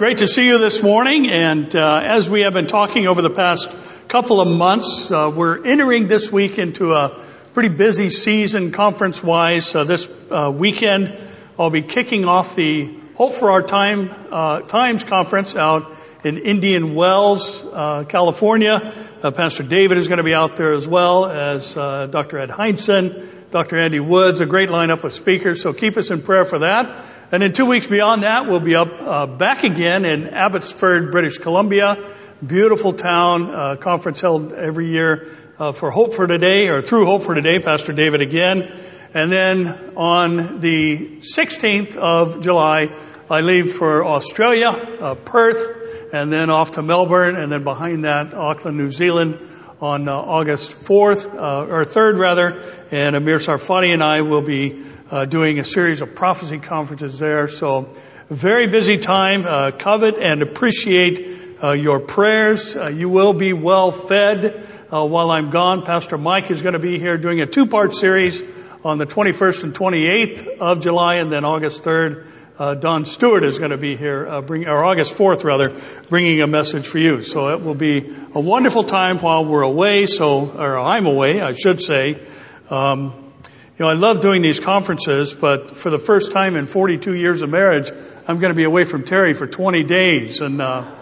great to see you this morning. And uh, as we have been talking over the past couple of months, uh, we're entering this week into a pretty busy season conference wise. Uh, this uh, weekend, I'll be kicking off the Hope for Our Time uh, Times conference out in Indian Wells, uh, California. Pastor David is going to be out there as well as Dr. Ed Hindson. Dr. Andy Woods, a great lineup of speakers, so keep us in prayer for that. And in two weeks beyond that, we'll be up uh, back again in Abbotsford, British Columbia. Beautiful town, uh, conference held every year uh, for Hope for Today, or through Hope for Today, Pastor David again. And then on the 16th of July, I leave for Australia, uh, Perth, and then off to Melbourne, and then behind that, Auckland, New Zealand on uh, August 4th, uh, or 3rd rather, and Amir Tsarfati and I will be uh, doing a series of prophecy conferences there. So, very busy time. Uh, covet and appreciate uh, your prayers. Uh, you will be well fed while I'm gone. Pastor Mike is going to be here doing a two-part series on the 21st and 28th of July, and then August 3rd uh, Don Stewart is going to be here, uh, bring, or August 4th rather, bringing a message for you. So it will be a wonderful time while we're away. So, or I'm away, I should say. Um, you know, I love doing these conferences, but for the first time in 42 years of marriage, I'm going to be away from Terry for 20 days, and uh,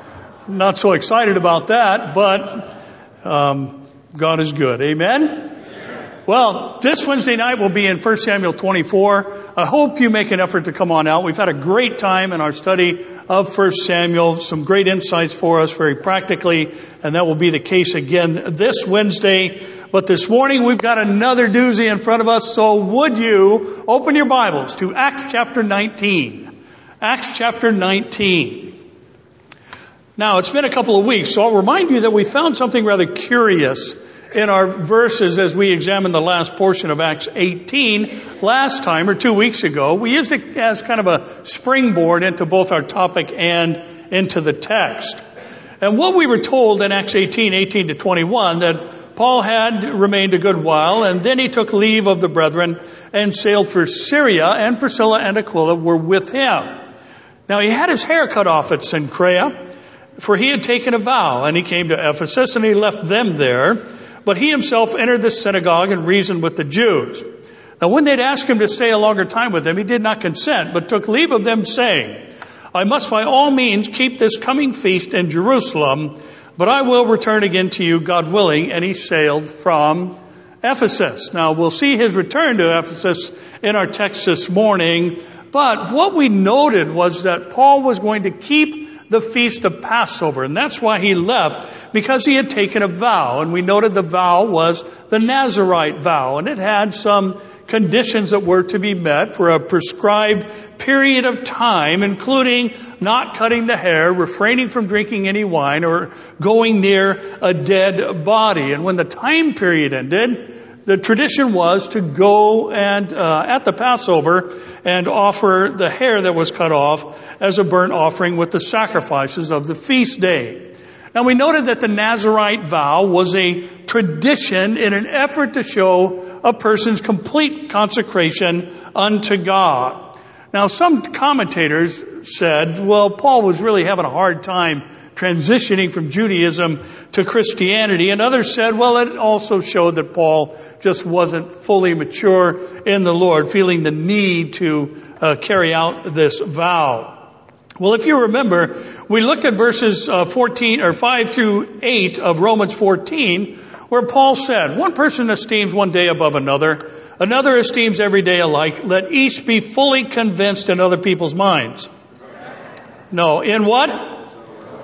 not so excited about that. But um, God is good. Amen. Well, this Wednesday night will be in 1 Samuel 24. I hope you make an effort to come on out. We've had a great time in our study of 1 Samuel, some great insights for us very practically, and that will be the case again this Wednesday. But this morning we've got another doozy in front of us, so would you open your Bibles to Acts chapter 19. Acts chapter 19. Now, it's been a couple of weeks, so I'll remind you that we found something rather curious in our verses as we examined the last portion of Acts 18 last time or two weeks ago. We used it as kind of a springboard into both our topic and into the text. And what we were told in Acts 18, 18 to 21, that Paul had remained a good while, and then he took leave of the brethren and sailed for Syria, and Priscilla and Aquila were with him. Now he had his hair cut off at Cenchrea, for he had taken a vow, and he came to Ephesus, and he left them there. But he himself entered the synagogue and reasoned with the Jews. Now when they'd asked him to stay a longer time with them, he did not consent, but took leave of them saying, I must by all means keep this coming feast in Jerusalem, but I will return again to you, God willing. And he sailed from Ephesus. Now we'll see his return to Ephesus in our text this morning, but what we noted was that Paul was going to keep the feast of Passover. And that's why he left, because he had taken a vow. And we noted the vow was the Nazarite vow. And it had some conditions that were to be met for a prescribed period of time, including not cutting the hair, refraining from drinking any wine, or going near a dead body. And when the time period ended, the tradition was to go and uh, at the Passover and offer the hair that was cut off as a burnt offering with the sacrifices of the feast day. Now we noted that the Nazarite vow was a tradition in an effort to show a person's complete consecration unto God. Now some commentators said, well, Paul was really having a hard time transitioning from Judaism to Christianity. And others said, well, it also showed that Paul just wasn't fully mature in the Lord, feeling the need to uh, carry out this vow. Well, if you remember, we looked at verses uh, 14 or 5 through 8 of Romans 14, where Paul said, one person esteems one day above another, another esteems every day alike. Let each be fully convinced in other people's minds. No, in what?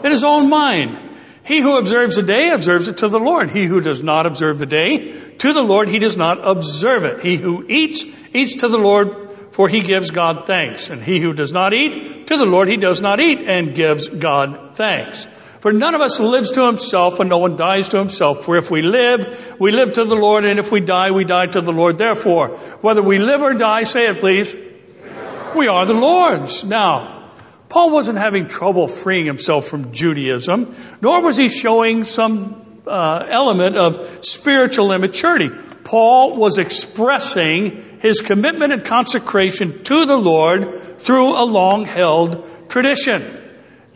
in his own mind. He who observes the day observes it to the Lord. He who does not observe the day to the Lord, he does not observe it. He who eats, eats to the Lord, for he gives God thanks. And he who does not eat, to the Lord he does not eat and gives God thanks. For none of us lives to himself and no one dies to himself. For if we live, we live to the Lord, and if we die, we die to the Lord. Therefore, whether we live or die, say it please, we are the Lord's. Now, Paul wasn't having trouble freeing himself from Judaism, nor was he showing some uh, element of spiritual immaturity. Paul was expressing his commitment and consecration to the Lord through a long held tradition.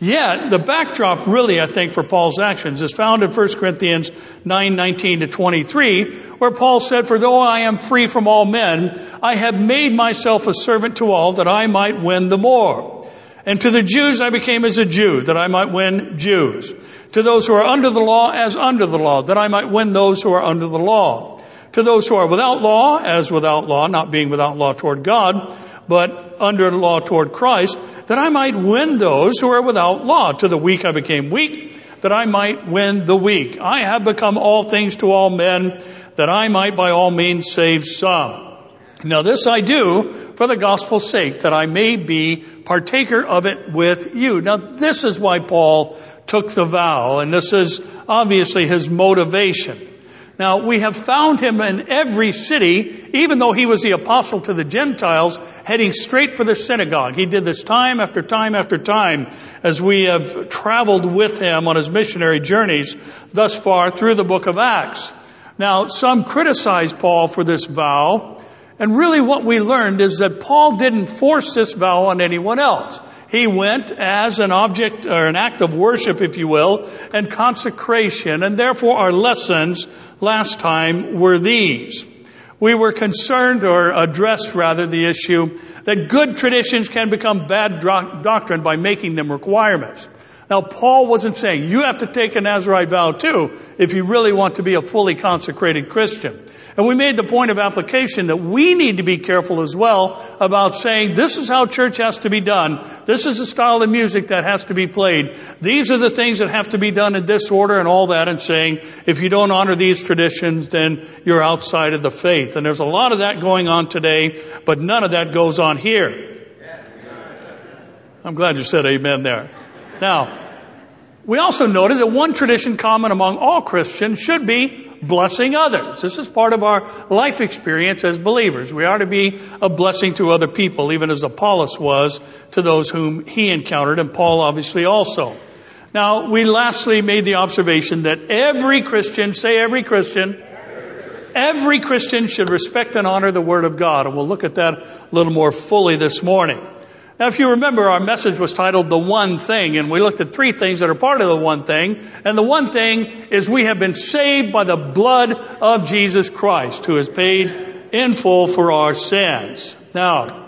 Yet, the backdrop really, I think, for Paul's actions is found in 1 Corinthians 9, 19 to 23, where Paul said, For though I am free from all men, I have made myself a servant to all that I might win the more. And to the Jews I became as a Jew, that I might win Jews. To those who are under the law, as under the law, that I might win those who are under the law. To those who are without law, as without law, not being without law toward God, but under law toward Christ, that I might win those who are without law. To the weak I became weak, that I might win the weak. I have become all things to all men, that I might by all means save some. Now this I do for the gospel's sake, that I may be partaker of it with you. Now this is why Paul took the vow, and this is obviously his motivation. Now, we have found him in every city, even though he was the apostle to the Gentiles, heading straight for the synagogue. He did this time after time after time as we have traveled with him on his missionary journeys thus far through the book of Acts. Now, some criticize Paul for this vow, and really what we learned is that Paul didn't force this vow on anyone else. He went as an object or an act of worship, if you will, and consecration. And therefore our lessons last time were these. We were concerned or addressed rather the issue that good traditions can become bad doctrine by making them requirements. Now, Paul wasn't saying you have to take a Nazarite vow too if you really want to be a fully consecrated Christian. And we made the point of application that we need to be careful as well about saying this is how church has to be done. This is the style of music that has to be played. These are the things that have to be done in this order and all that and saying if you don't honor these traditions then you're outside of the faith. And there's a lot of that going on today, but none of that goes on here. I'm glad you said amen there. Now, we also noted that one tradition common among all Christians should be blessing others. This is part of our life experience as believers. We are to be a blessing to other people, even as Apollos was to those whom he encountered, and Paul obviously also. Now, we lastly made the observation that every Christian, say every Christian, every Christian should respect and honor the Word of God. And we'll look at that a little more fully this morning. Now, if you remember, our message was titled The One Thing, and we looked at three things that are part of the one thing. And the one thing is we have been saved by the blood of Jesus Christ, who has paid in full for our sins. Now,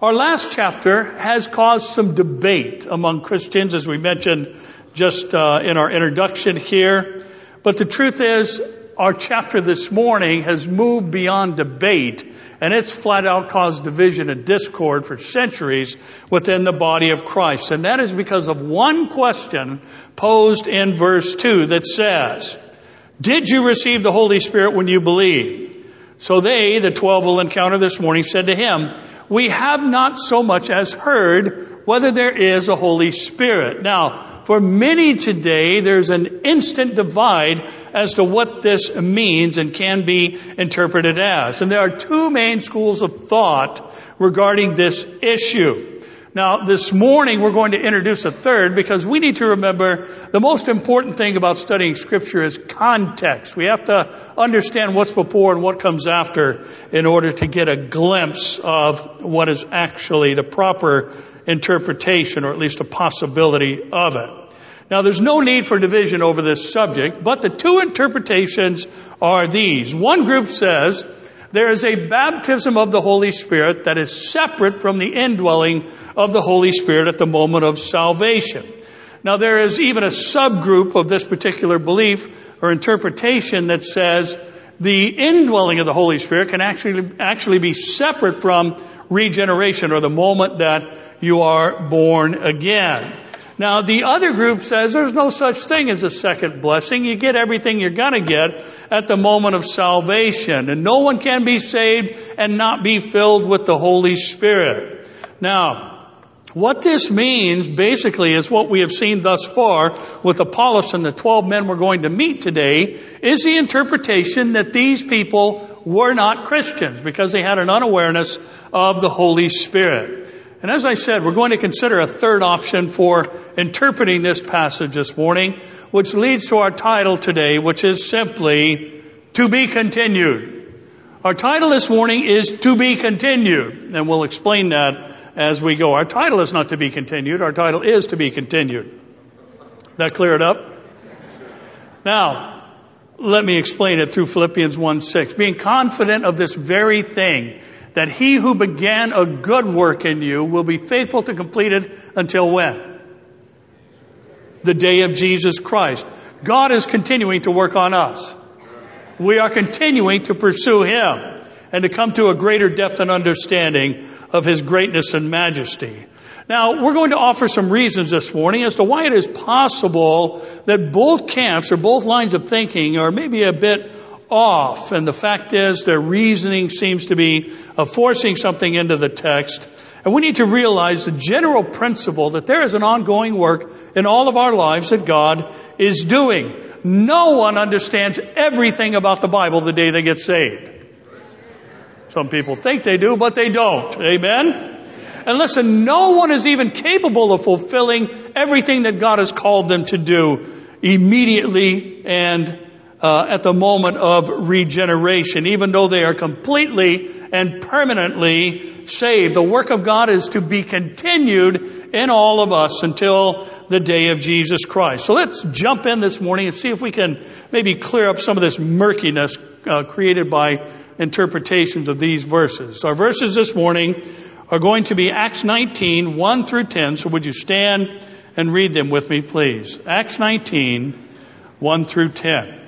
our last chapter has caused some debate among Christians, as we mentioned just uh, in our introduction here. But the truth is, our chapter this morning has moved beyond debate and it's flat out caused division and discord for centuries within the body of Christ. And that is because of one question posed in verse 2 that says, Did you receive the Holy Spirit when you believed? So they, the twelve will encounter this morning, said to him, We have not so much as heard whether there is a Holy Spirit. Now, for many today, there's an instant divide as to what this means and can be interpreted as. And there are two main schools of thought regarding this issue. Now, this morning we're going to introduce a third because we need to remember the most important thing about studying scripture is context. We have to understand what's before and what comes after in order to get a glimpse of what is actually the proper interpretation or at least a possibility of it. Now there's no need for division over this subject, but the two interpretations are these. One group says there is a baptism of the Holy Spirit that is separate from the indwelling of the Holy Spirit at the moment of salvation. Now there is even a subgroup of this particular belief or interpretation that says the indwelling of the Holy Spirit can actually, actually be separate from regeneration or the moment that you are born again. Now, the other group says there's no such thing as a second blessing. You get everything you're gonna get at the moment of salvation. And no one can be saved and not be filled with the Holy Spirit. Now, what this means basically is what we have seen thus far with Apollos and the 12 men we're going to meet today is the interpretation that these people were not Christians because they had an unawareness of the Holy Spirit. And as I said, we're going to consider a third option for interpreting this passage this morning, which leads to our title today, which is simply to be continued. Our title this morning is To Be Continued, and we'll explain that as we go. Our title is not to be continued, our title is to be continued. That clear it up? Now, let me explain it through Philippians 1 6. Being confident of this very thing, that he who began a good work in you will be faithful to complete it until when? The day of Jesus Christ. God is continuing to work on us. We are continuing to pursue Him and to come to a greater depth and understanding of His greatness and majesty. Now, we're going to offer some reasons this morning as to why it is possible that both camps or both lines of thinking are maybe a bit off. And the fact is their reasoning seems to be forcing something into the text. And we need to realize the general principle that there is an ongoing work in all of our lives that God is doing. No one understands everything about the Bible the day they get saved. Some people think they do, but they don't. Amen? And listen, no one is even capable of fulfilling everything that God has called them to do immediately and uh, at the moment of regeneration, even though they are completely and permanently saved. The work of God is to be continued in all of us until the day of Jesus Christ. So let's jump in this morning and see if we can maybe clear up some of this murkiness uh, created by interpretations of these verses. Our verses this morning are going to be Acts 19, 1 through 10. So would you stand and read them with me, please? Acts 19, 1 through 10.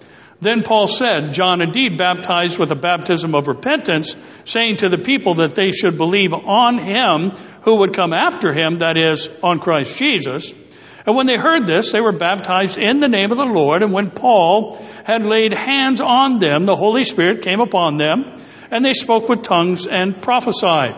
Then Paul said, John indeed baptized with a baptism of repentance, saying to the people that they should believe on him who would come after him, that is, on Christ Jesus. And when they heard this, they were baptized in the name of the Lord. And when Paul had laid hands on them, the Holy Spirit came upon them, and they spoke with tongues and prophesied.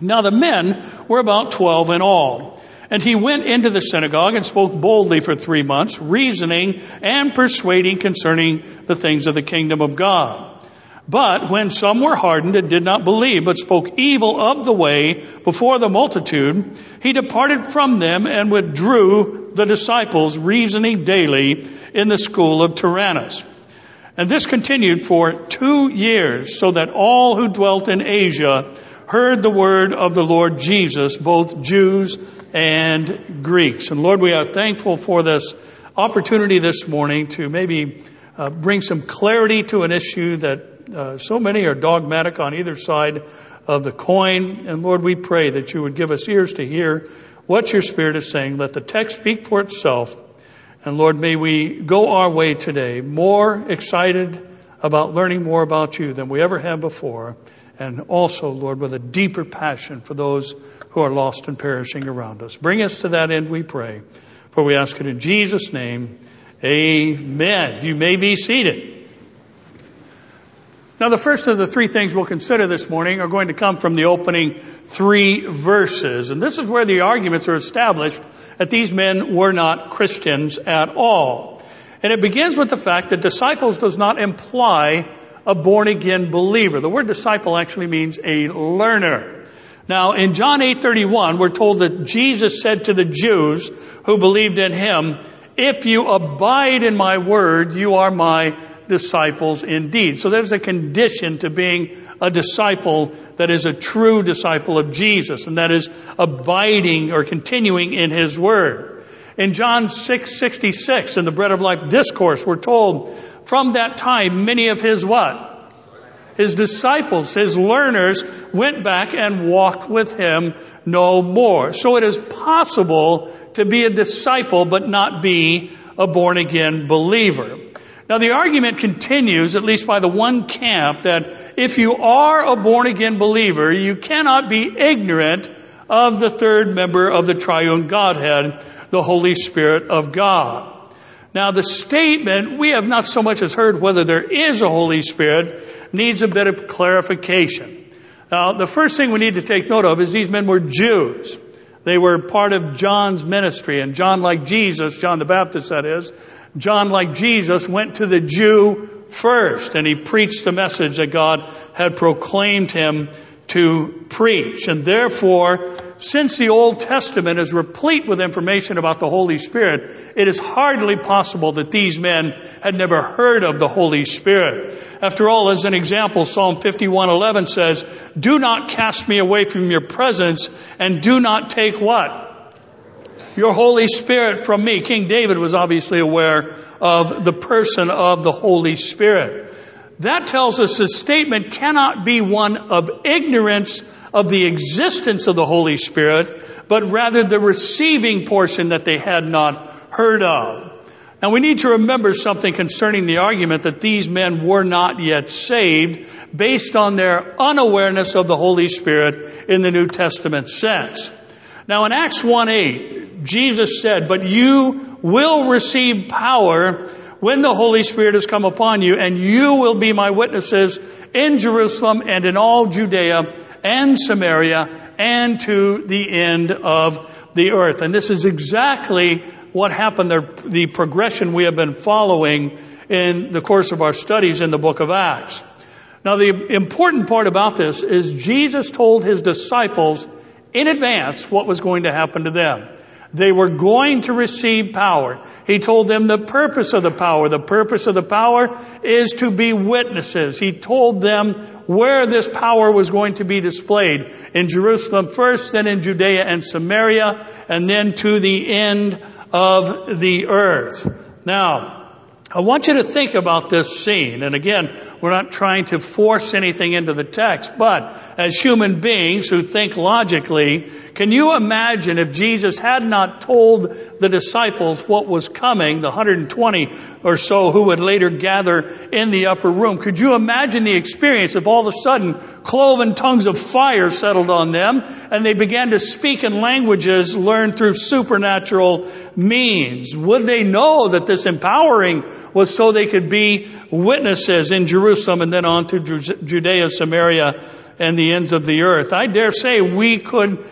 Now the men were about twelve in all. And he went into the synagogue and spoke boldly for three months, reasoning and persuading concerning the things of the kingdom of God. But when some were hardened and did not believe, but spoke evil of the way before the multitude, he departed from them and withdrew the disciples, reasoning daily in the school of Tyrannus. And this continued for two years, so that all who dwelt in Asia heard the word of the Lord Jesus, both Jews and Greeks. And Lord, we are thankful for this opportunity this morning to maybe uh, bring some clarity to an issue that uh, so many are dogmatic on either side of the coin. And Lord, we pray that you would give us ears to hear what your Spirit is saying. Let the text speak for itself. And Lord, may we go our way today more excited about learning more about you than we ever have before and also, Lord, with a deeper passion for those who are lost and perishing around us. Bring us to that end, we pray. For we ask it in Jesus' name. Amen. You may be seated. Now, the first of the three things we'll consider this morning are going to come from the opening three verses. And this is where the arguments are established that these men were not Christians at all. And it begins with the fact that disciples does not imply a born again believer. The word disciple actually means a learner. Now, in John 8:31, we're told that Jesus said to the Jews who believed in him, "If you abide in my word, you are my disciples indeed." So there's a condition to being a disciple that is a true disciple of Jesus, and that is abiding or continuing in his word. In John 6:66 in the bread of life discourse, we're told from that time, many of his what? His disciples, his learners went back and walked with him no more. So it is possible to be a disciple but not be a born again believer. Now the argument continues, at least by the one camp, that if you are a born again believer, you cannot be ignorant of the third member of the triune Godhead, the Holy Spirit of God. Now the statement, we have not so much as heard whether there is a Holy Spirit, needs a bit of clarification. Now, the first thing we need to take note of is these men were Jews. They were part of John's ministry, and John, like Jesus, John the Baptist, that is, John, like Jesus, went to the Jew first, and he preached the message that God had proclaimed him to preach. And therefore, since the Old Testament is replete with information about the Holy Spirit, it is hardly possible that these men had never heard of the Holy Spirit. After all, as an example, Psalm 51:11 says, "Do not cast me away from your presence and do not take what? Your Holy Spirit from me." King David was obviously aware of the person of the Holy Spirit. That tells us the statement cannot be one of ignorance of the existence of the Holy Spirit, but rather the receiving portion that they had not heard of. Now we need to remember something concerning the argument that these men were not yet saved based on their unawareness of the Holy Spirit in the New Testament sense. Now in Acts 1-8, Jesus said, but you will receive power when the Holy Spirit has come upon you, and you will be my witnesses in Jerusalem and in all Judea and Samaria and to the end of the earth. And this is exactly what happened, the, progression we have been following in the course of our studies in the book of Acts. Now the important part about this is Jesus told his disciples in advance what was going to happen to them. They were going to receive power. He told them the purpose of the power. The purpose of the power is to be witnesses. He told them where this power was going to be displayed. In Jerusalem first, then in Judea and Samaria, and then to the end of the earth. Now, I want you to think about this scene. And again, we're not trying to force anything into the text, but as human beings who think logically, can you imagine if Jesus had not told the disciples what was coming, the 120 or so who would later gather in the upper room? Could you imagine the experience if all of a sudden cloven tongues of fire settled on them and they began to speak in languages learned through supernatural means? Would they know that this empowering was so they could be witnesses in Jerusalem and then on to Judea, Samaria, and the ends of the earth? I dare say we could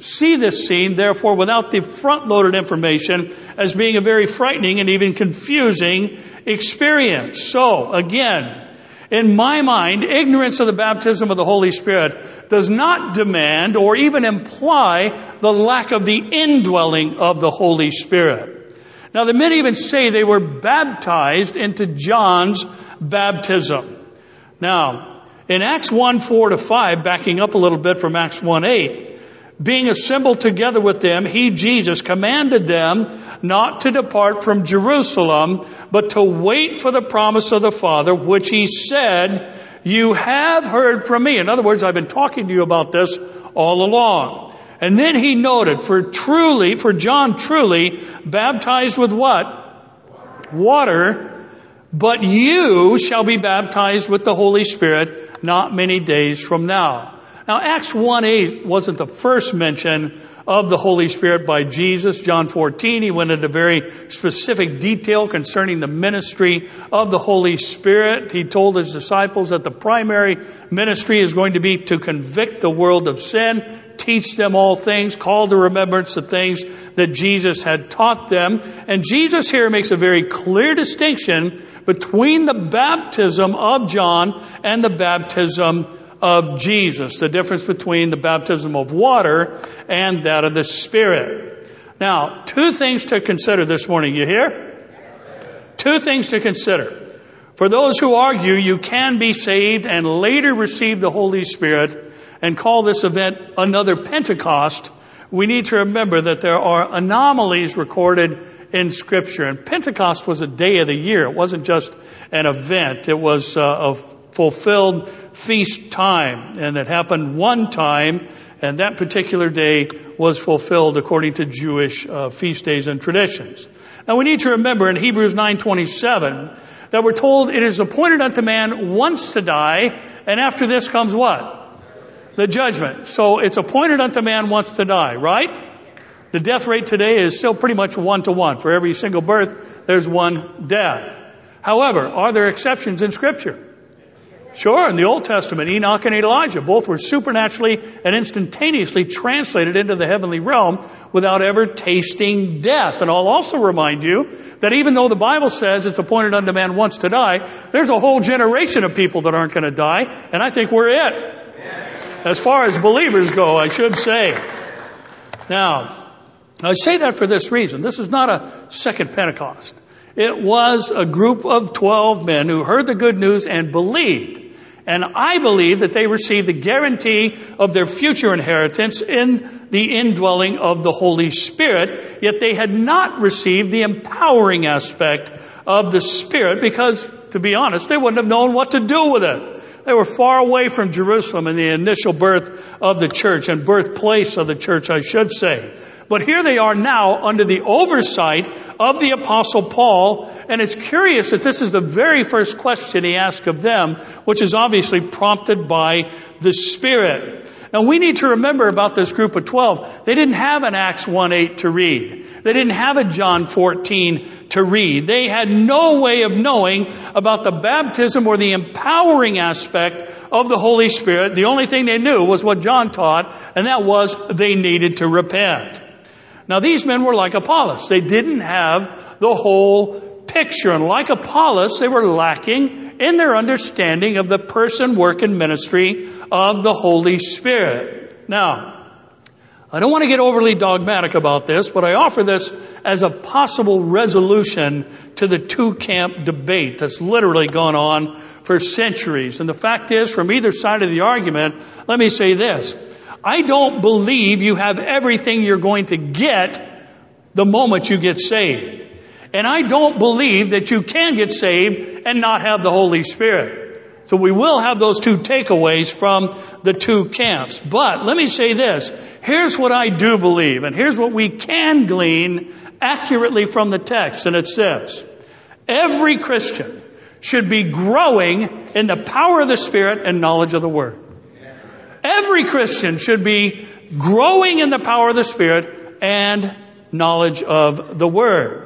see this scene, therefore, without the front loaded information as being a very frightening and even confusing experience. So, again, in my mind, ignorance of the baptism of the Holy Spirit does not demand or even imply the lack of the indwelling of the Holy Spirit. Now, the men even say they were baptized into John's baptism. Now, in Acts 1 4 to 5, backing up a little bit from Acts 1 8, being assembled together with them, he, Jesus, commanded them not to depart from Jerusalem, but to wait for the promise of the Father, which he said, you have heard from me. In other words, I've been talking to you about this all along. And then he noted, for truly, for John truly baptized with what? Water. But you shall be baptized with the Holy Spirit not many days from now. Now, Acts 1-8 wasn't the first mention of the Holy Spirit by Jesus. John 14, he went into very specific detail concerning the ministry of the Holy Spirit. He told his disciples that the primary ministry is going to be to convict the world of sin, teach them all things, call to remembrance the things that Jesus had taught them. And Jesus here makes a very clear distinction between the baptism of John and the baptism of Jesus, the difference between the baptism of water and that of the Spirit. Now, two things to consider this morning. You hear? Two things to consider. For those who argue you can be saved and later receive the Holy Spirit and call this event another Pentecost, we need to remember that there are anomalies recorded in Scripture. And Pentecost was a day of the year. It wasn't just an event. It was uh, a fulfilled feast time. And it happened one time, and that particular day was fulfilled according to Jewish uh, feast days and traditions. Now we need to remember in Hebrews 9:27 that we're told it is appointed unto man once to die, and after this comes what? The judgment. So it's appointed unto man once to die, right? The death rate today is still pretty much one to one. For every single birth, there's one death. However, are there exceptions in scripture? Sure, in the Old Testament, Enoch and Elijah both were supernaturally and instantaneously translated into the heavenly realm without ever tasting death. And I'll also remind you that even though the Bible says it's appointed unto man once to die, there's a whole generation of people that aren't going to die, and I think we're it. As far as believers go, I should say. Now, I say that for this reason. This is not a second Pentecost. It was a group of 12 men who heard the good news and believed. And I believe that they received the guarantee of their future inheritance in the indwelling of the Holy Spirit, yet they had not received the empowering aspect of the Spirit because, to be honest, they wouldn't have known what to do with it. They were far away from Jerusalem in the initial birth of the church and birthplace of the church, I should say. But here they are now under the oversight of the apostle Paul. And it's curious that this is the very first question he asked of them, which is obviously prompted by the Spirit. Now we need to remember about this group of 12. They didn't have an Acts 1-8 to read. They didn't have a John 14 to read. They had no way of knowing about the baptism or the empowering aspect of the Holy Spirit. The only thing they knew was what John taught, and that was they needed to repent. Now these men were like Apollos. They didn't have the whole picture. And like Apollos, they were lacking in their understanding of the person, work, and ministry of the Holy Spirit. Now, I don't want to get overly dogmatic about this, but I offer this as a possible resolution to the two camp debate that's literally gone on for centuries. And the fact is, from either side of the argument, let me say this. I don't believe you have everything you're going to get the moment you get saved. And I don't believe that you can get saved and not have the Holy Spirit. So we will have those two takeaways from the two camps. But let me say this. Here's what I do believe, and here's what we can glean accurately from the text, and it says, Every Christian should be growing in the power of the Spirit and knowledge of the Word. Every Christian should be growing in the power of the Spirit and knowledge of the Word.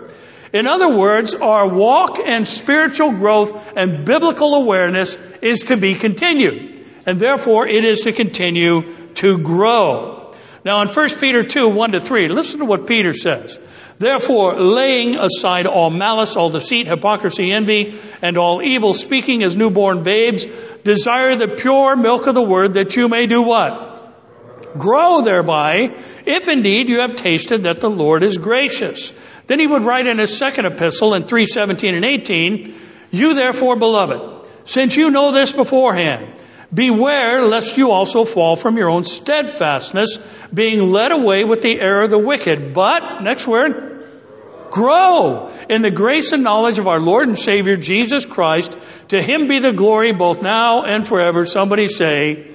In other words, our walk and spiritual growth and biblical awareness is to be continued. And therefore, it is to continue to grow. Now in 1 Peter 2, 1 to 3, listen to what Peter says. Therefore, laying aside all malice, all deceit, hypocrisy, envy, and all evil speaking as newborn babes, desire the pure milk of the word that you may do what? Grow thereby, if indeed you have tasted that the Lord is gracious. Then he would write in his second epistle in 317 and 18, You therefore, beloved, since you know this beforehand, Beware lest you also fall from your own steadfastness, being led away with the error of the wicked. But, next word, grow in the grace and knowledge of our Lord and Savior Jesus Christ. To Him be the glory both now and forever. Somebody say,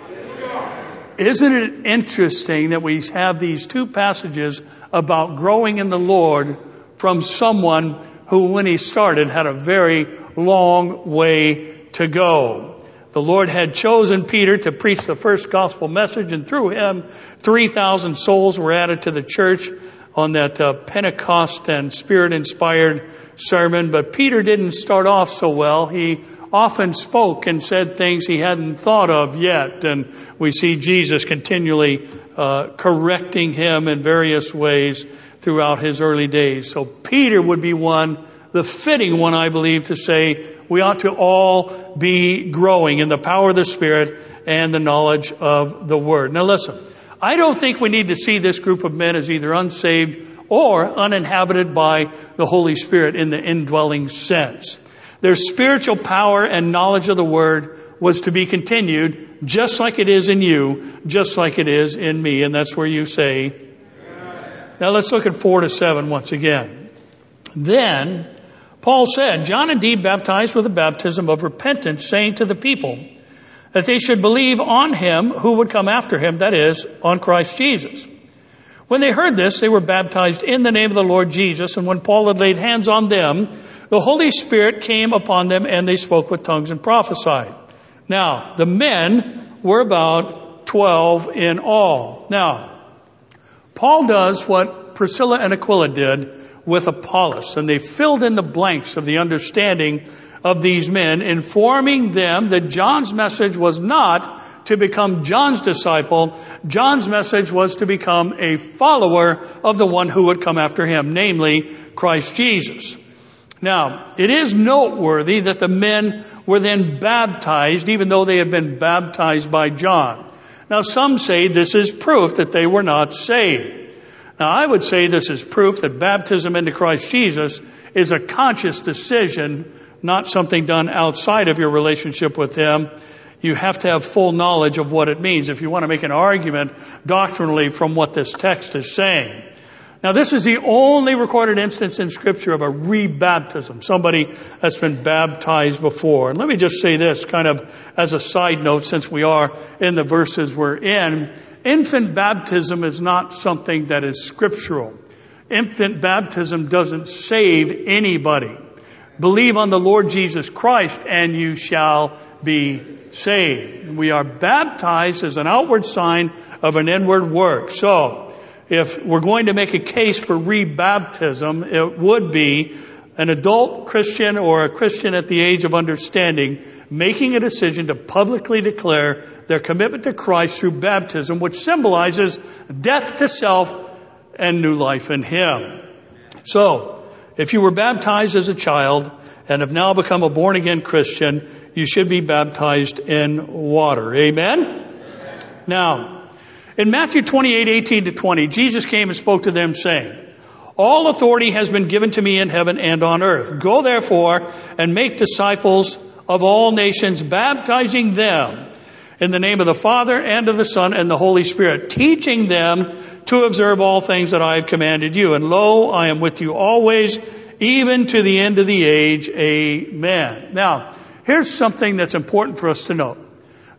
isn't it interesting that we have these two passages about growing in the Lord from someone who, when he started, had a very long way to go? The Lord had chosen Peter to preach the first gospel message and through him 3,000 souls were added to the church on that uh, Pentecost and spirit inspired sermon. But Peter didn't start off so well. He often spoke and said things he hadn't thought of yet. And we see Jesus continually uh, correcting him in various ways throughout his early days. So Peter would be one the fitting one, I believe, to say we ought to all be growing in the power of the Spirit and the knowledge of the Word. Now listen, I don't think we need to see this group of men as either unsaved or uninhabited by the Holy Spirit in the indwelling sense. Their spiritual power and knowledge of the Word was to be continued just like it is in you, just like it is in me. And that's where you say, now let's look at four to seven once again. Then Paul said, John indeed baptized with a baptism of repentance, saying to the people that they should believe on him who would come after him, that is, on Christ Jesus. When they heard this, they were baptized in the name of the Lord Jesus, and when Paul had laid hands on them, the Holy Spirit came upon them and they spoke with tongues and prophesied. Now, the men were about 12 in all. Now, Paul does what Priscilla and Aquila did with Apollos. And they filled in the blanks of the understanding of these men, informing them that John's message was not to become John's disciple. John's message was to become a follower of the one who would come after him, namely Christ Jesus. Now, it is noteworthy that the men were then baptized, even though they had been baptized by John. Now, some say this is proof that they were not saved. Now, I would say this is proof that baptism into Christ Jesus is a conscious decision, not something done outside of your relationship with Him you have to have full knowledge of what it means if you want to make an argument doctrinally from what this text is saying. Now this is the only recorded instance in scripture of a rebaptism, somebody that's been baptized before. And let me just say this kind of as a side note since we are in the verses we're in. Infant baptism is not something that is scriptural. Infant baptism doesn't save anybody. Believe on the Lord Jesus Christ and you shall be saved. We are baptized as an outward sign of an inward work. So, if we're going to make a case for rebaptism, it would be an adult Christian or a Christian at the age of understanding making a decision to publicly declare their commitment to Christ through baptism, which symbolizes death to self and new life in Him. So, if you were baptized as a child and have now become a born again Christian, you should be baptized in water. Amen? Now, in Matthew 28, 18 to 20, Jesus came and spoke to them saying, all authority has been given to me in heaven and on earth. Go therefore and make disciples of all nations, baptizing them in the name of the Father and of the Son and the Holy Spirit, teaching them to observe all things that I have commanded you. And lo, I am with you always, even to the end of the age. Amen. Now, Here's something that's important for us to know.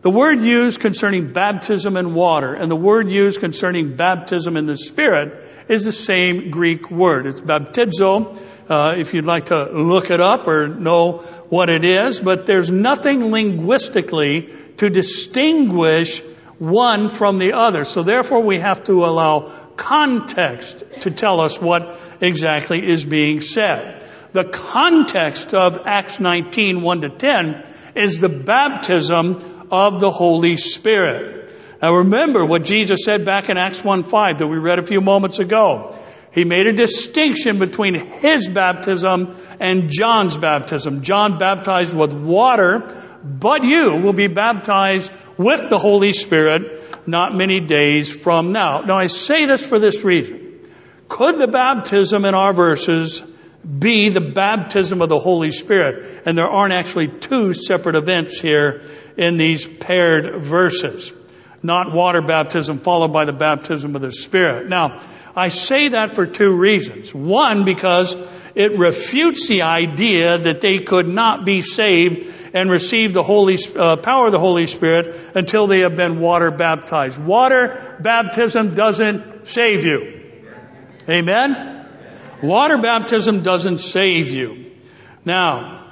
The word used concerning baptism in water and the word used concerning baptism in the Spirit is the same Greek word. It's baptizo, uh, if you'd like to look it up or know what it is, but there's nothing linguistically to distinguish one from the other. So therefore we have to allow context to tell us what exactly is being said the context of Acts 19, 1 to 10 is the baptism of the Holy Spirit. Now remember what Jesus said back in Acts 1, 5 that we read a few moments ago. He made a distinction between his baptism and John's baptism. John baptized with water, but you will be baptized with the Holy Spirit not many days from now. Now I say this for this reason. Could the baptism in our verses be the baptism of the Holy Spirit. And there aren't actually two separate events here in these paired verses. Not water baptism followed by the baptism of the Spirit. Now, I say that for two reasons. One, because it refutes the idea that they could not be saved and receive the Holy uh, power of the Holy Spirit until they have been water baptized. Water baptism doesn't save you. Amen? Water baptism doesn't save you. Now,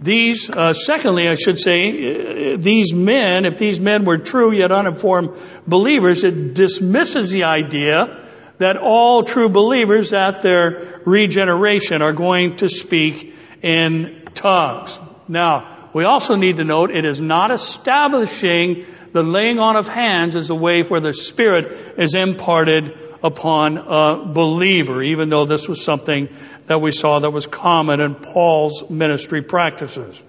these, uh, secondly, I should say, uh, these men, if these men were true yet uninformed believers, it dismisses the idea that all true believers at their regeneration are going to speak in tongues. Now, we also need to note it is not establishing the laying on of hands as a way where the Spirit is imparted upon a believer, even though this was something that we saw that was common in Paul's ministry practices.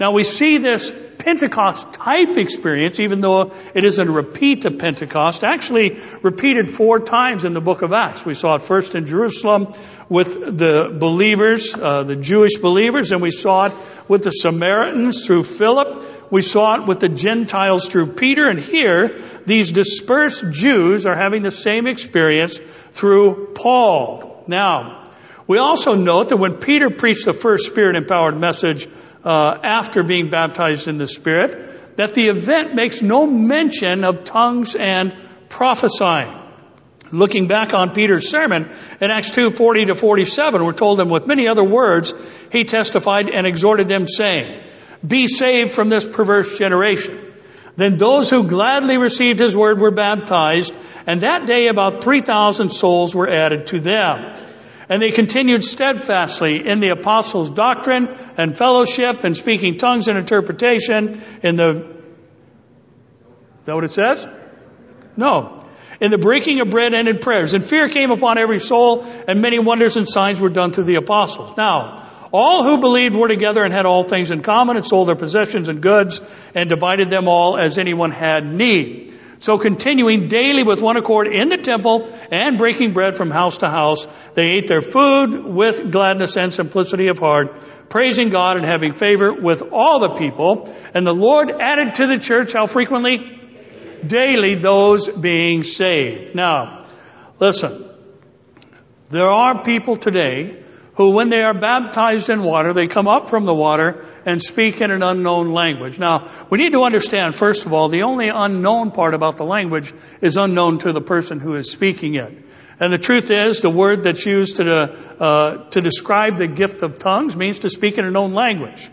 Now we see this Pentecost type experience, even though it isn't a repeat of Pentecost, actually repeated four times in the book of Acts. We saw it first in Jerusalem with the believers, uh, the Jewish believers, and we saw it with the Samaritans through Philip. We saw it with the Gentiles through Peter, and here, these dispersed Jews are having the same experience through Paul. Now, we also note that when Peter preached the first Spirit empowered message uh, after being baptized in the Spirit, that the event makes no mention of tongues and prophesying. Looking back on Peter's sermon in Acts 2, 40 to 47, we're told them with many other words, he testified and exhorted them saying, be saved from this perverse generation. Then those who gladly received his word were baptized, and that day about 3,000 souls were added to them. And they continued steadfastly in the apostles' doctrine and fellowship and speaking tongues and interpretation in the, is that what it says? No. In the breaking of bread and in prayers. And fear came upon every soul and many wonders and signs were done through the apostles. Now, all who believed were together and had all things in common and sold their possessions and goods and divided them all as anyone had need. So continuing daily with one accord in the temple and breaking bread from house to house, they ate their food with gladness and simplicity of heart, praising God and having favor with all the people. And the Lord added to the church how frequently? Daily those being saved. Now, listen. There are people today who, when they are baptized in water, they come up from the water and speak in an unknown language. Now, we need to understand, first of all, the only unknown part about the language is unknown to the person who is speaking it. And the truth is, the word that's used to, uh, to describe the gift of tongues means to speak in a known language.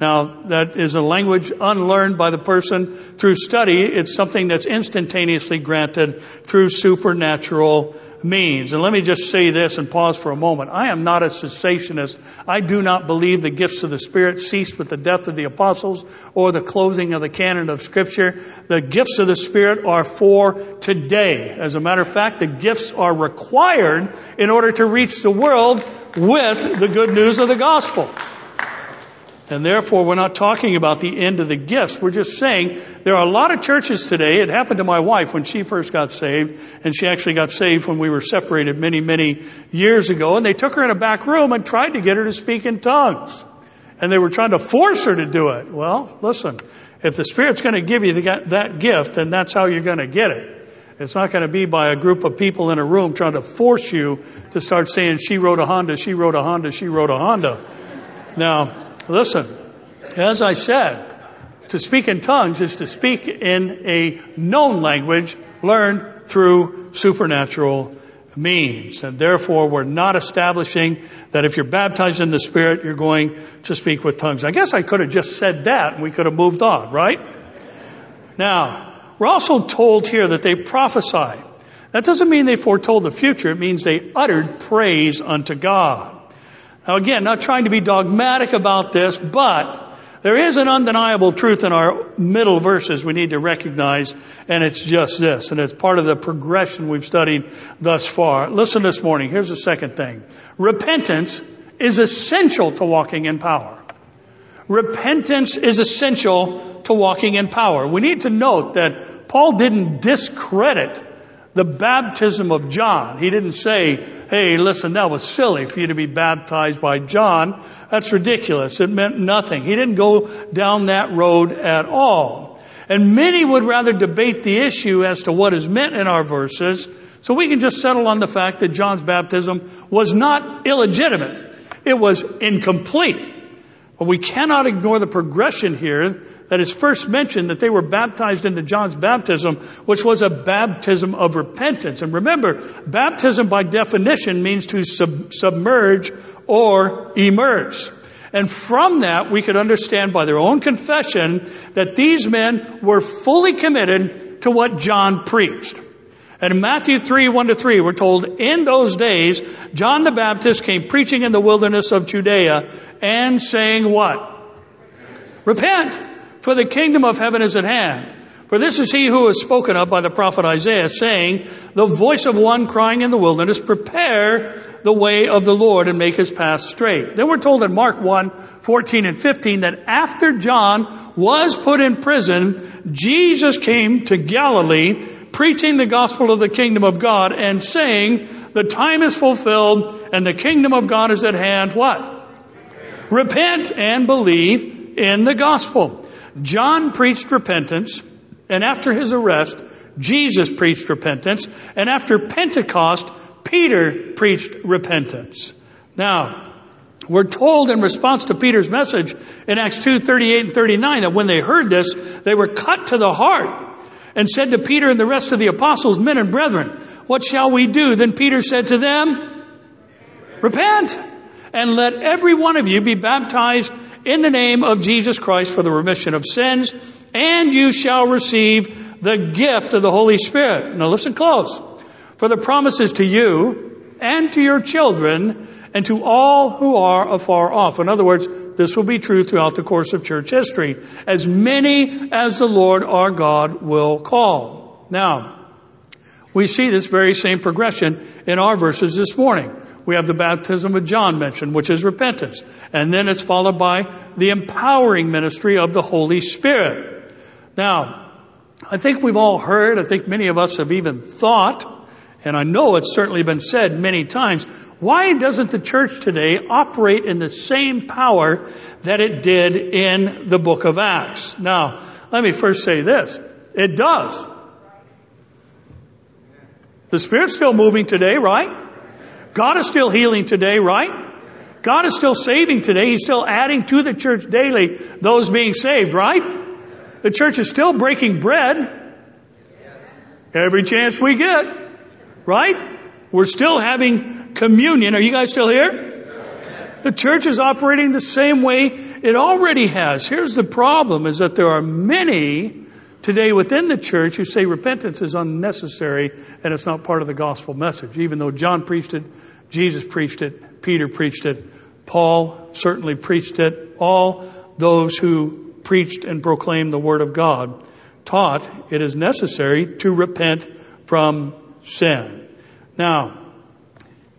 Now, that is a language unlearned by the person through study. It's something that's instantaneously granted through supernatural means. And let me just say this and pause for a moment. I am not a cessationist. I do not believe the gifts of the Spirit ceased with the death of the apostles or the closing of the canon of Scripture. The gifts of the Spirit are for today. As a matter of fact, the gifts are required in order to reach the world with the good news of the gospel. And therefore, we're not talking about the end of the gifts. We're just saying there are a lot of churches today. It happened to my wife when she first got saved, and she actually got saved when we were separated many, many years ago. And they took her in a back room and tried to get her to speak in tongues. And they were trying to force her to do it. Well, listen, if the Spirit's going to give you the, that gift, then that's how you're going to get it. It's not going to be by a group of people in a room trying to force you to start saying, she wrote a Honda, she wrote a Honda, she wrote a Honda. Now, Listen, as I said, to speak in tongues is to speak in a known language learned through supernatural means. And therefore, we're not establishing that if you're baptized in the Spirit, you're going to speak with tongues. I guess I could have just said that and we could have moved on, right? Now, we're also told here that they prophesied. That doesn't mean they foretold the future. It means they uttered praise unto God. Now again, not trying to be dogmatic about this, but there is an undeniable truth in our middle verses we need to recognize, and it's just this, and it's part of the progression we've studied thus far. Listen this morning. Here's the second thing. Repentance is essential to walking in power. Repentance is essential to walking in power. We need to note that Paul didn't discredit the baptism of John. He didn't say, hey, listen, that was silly for you to be baptized by John. That's ridiculous. It meant nothing. He didn't go down that road at all. And many would rather debate the issue as to what is meant in our verses, so we can just settle on the fact that John's baptism was not illegitimate. It was incomplete. But we cannot ignore the progression here that is first mentioned that they were baptized into John's baptism, which was a baptism of repentance. And remember, baptism by definition means to sub- submerge or immerse. And from that, we could understand by their own confession that these men were fully committed to what John preached. And in Matthew 3, 1 to 3, we're told, in those days, John the Baptist came preaching in the wilderness of Judea and saying what? Repent, for the kingdom of heaven is at hand. For this is he who was spoken of by the prophet Isaiah, saying, The voice of one crying in the wilderness, prepare the way of the Lord and make his path straight. Then we're told in Mark 1, 14 and 15 that after John was put in prison, Jesus came to Galilee preaching the gospel of the kingdom of God and saying, the time is fulfilled and the kingdom of God is at hand. What? Repent and believe in the gospel. John preached repentance and after his arrest, Jesus preached repentance and after Pentecost, Peter preached repentance. Now, we're told in response to Peter's message in Acts 2, 38 and 39 that when they heard this, they were cut to the heart and said to Peter and the rest of the apostles, men and brethren, what shall we do? Then Peter said to them, repent and let every one of you be baptized in the name of Jesus Christ for the remission of sins, and you shall receive the gift of the Holy Spirit. Now listen close. For the promises to you and to your children and to all who are afar off. In other words, this will be true throughout the course of church history. As many as the Lord our God will call. Now, we see this very same progression in our verses this morning. We have the baptism of John mentioned, which is repentance. And then it's followed by the empowering ministry of the Holy Spirit. Now, I think we've all heard, I think many of us have even thought, and I know it's certainly been said many times, why doesn't the church today operate in the same power that it did in the book of Acts? Now, let me first say this. It does. The Spirit's still moving today, right? God is still healing today, right? God is still saving today. He's still adding to the church daily those being saved, right? The church is still breaking bread every chance we get, right? We're still having communion. Are you guys still here? The church is operating the same way it already has. Here's the problem is that there are many today within the church who say repentance is unnecessary and it's not part of the gospel message. Even though John preached it, Jesus preached it, Peter preached it, Paul certainly preached it, all those who preached and proclaimed the word of God taught it is necessary to repent from sin. Now,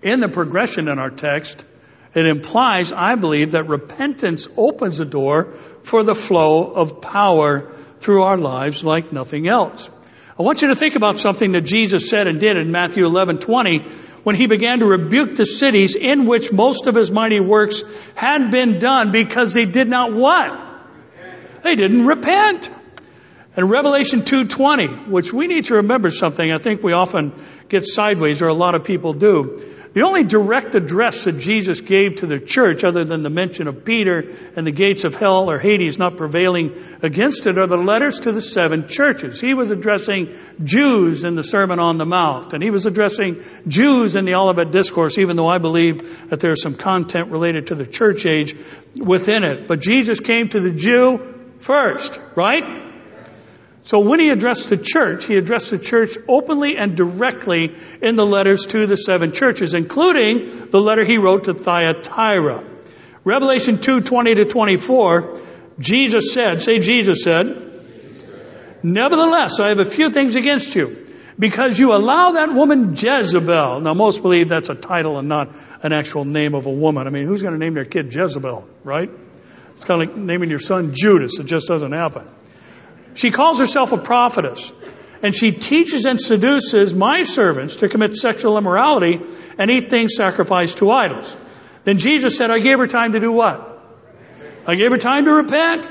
in the progression in our text, it implies, I believe, that repentance opens the door for the flow of power through our lives like nothing else. I want you to think about something that Jesus said and did in Matthew 11, 20, when he began to rebuke the cities in which most of his mighty works had been done because they did not what? They didn't repent. And Revelation 2.20, which we need to remember something I think we often get sideways, or a lot of people do. The only direct address that Jesus gave to the church, other than the mention of Peter and the gates of hell or Hades not prevailing against it, are the letters to the seven churches. He was addressing Jews in the Sermon on the Mount, and he was addressing Jews in the Olivet Discourse, even though I believe that there's some content related to the church age within it. But Jesus came to the Jew first, right? So when he addressed the church, he addressed the church openly and directly in the letters to the seven churches, including the letter he wrote to Thyatira. Revelation 2, 20 to 24, Jesus said, say Jesus said, Nevertheless, I have a few things against you, because you allow that woman Jezebel. Now most believe that's a title and not an actual name of a woman. I mean, who's going to name their kid Jezebel, right? It's kind of like naming your son Judas. It just doesn't happen. She calls herself a prophetess. And she teaches and seduces my servants to commit sexual immorality and eat things sacrificed to idols. Then Jesus said, I gave her time to do what? I gave her time to repent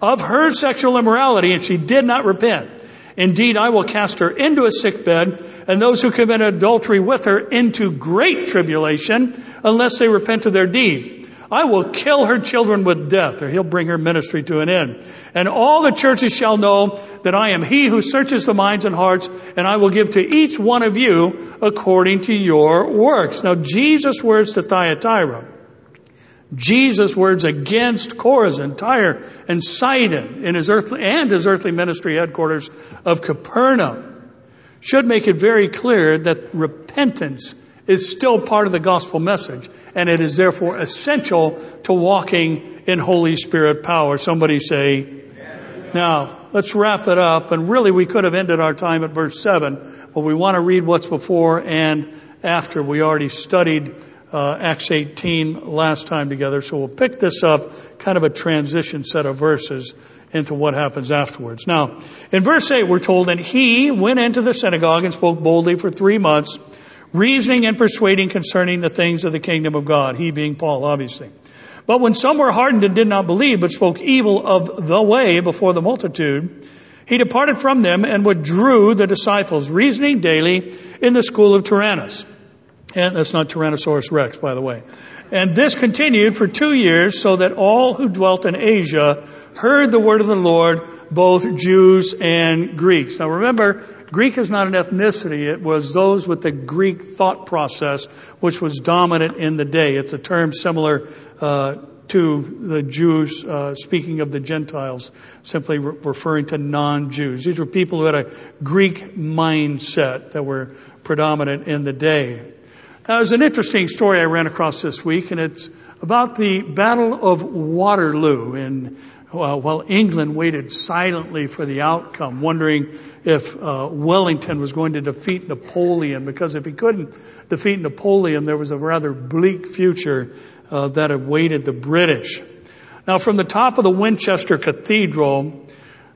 of her sexual immorality, and she did not repent. Indeed, I will cast her into a sick bed, and those who commit adultery with her into great tribulation, unless they repent of their deeds. I will kill her children with death, or he'll bring her ministry to an end. And all the churches shall know that I am he who searches the minds and hearts, and I will give to each one of you according to your works. Now, Jesus' words to Thyatira, Jesus' words against Chorazin, Tyre, and Sidon in his earthly, and his earthly ministry headquarters of Capernaum should make it very clear that repentance is still part of the gospel message, and it is therefore essential to walking in Holy Spirit power. Somebody say, now, let's wrap it up. And really, we could have ended our time at verse 7, but we want to read what's before and after. We already studied uh, Acts 18 last time together, so we'll pick this up, kind of a transition set of verses into what happens afterwards. Now, in verse 8, we're told, that he went into the synagogue and spoke boldly for three months reasoning and persuading concerning the things of the kingdom of God. He being Paul, obviously. But when some were hardened and did not believe, but spoke evil of the way before the multitude, he departed from them and withdrew the disciples, reasoning daily in the school of Tyrannus. And that's not Tyrannosaurus Rex, by the way. And this continued for two years, so that all who dwelt in Asia heard the word of the Lord, both Jews and Greeks. Now remember, Greek is not an ethnicity. It was those with the Greek thought process, which was dominant in the day. It's a term similar uh, to the Jews, uh, speaking of the Gentiles, simply re- referring to non-Jews. These were people who had a Greek mindset that were predominant in the day. Now, there's an interesting story I ran across this week, and it's about the Battle of Waterloo in well, while England waited silently for the outcome, wondering if uh, Wellington was going to defeat Napoleon, because if he couldn't defeat Napoleon, there was a rather bleak future uh, that awaited the British. Now, from the top of the Winchester Cathedral,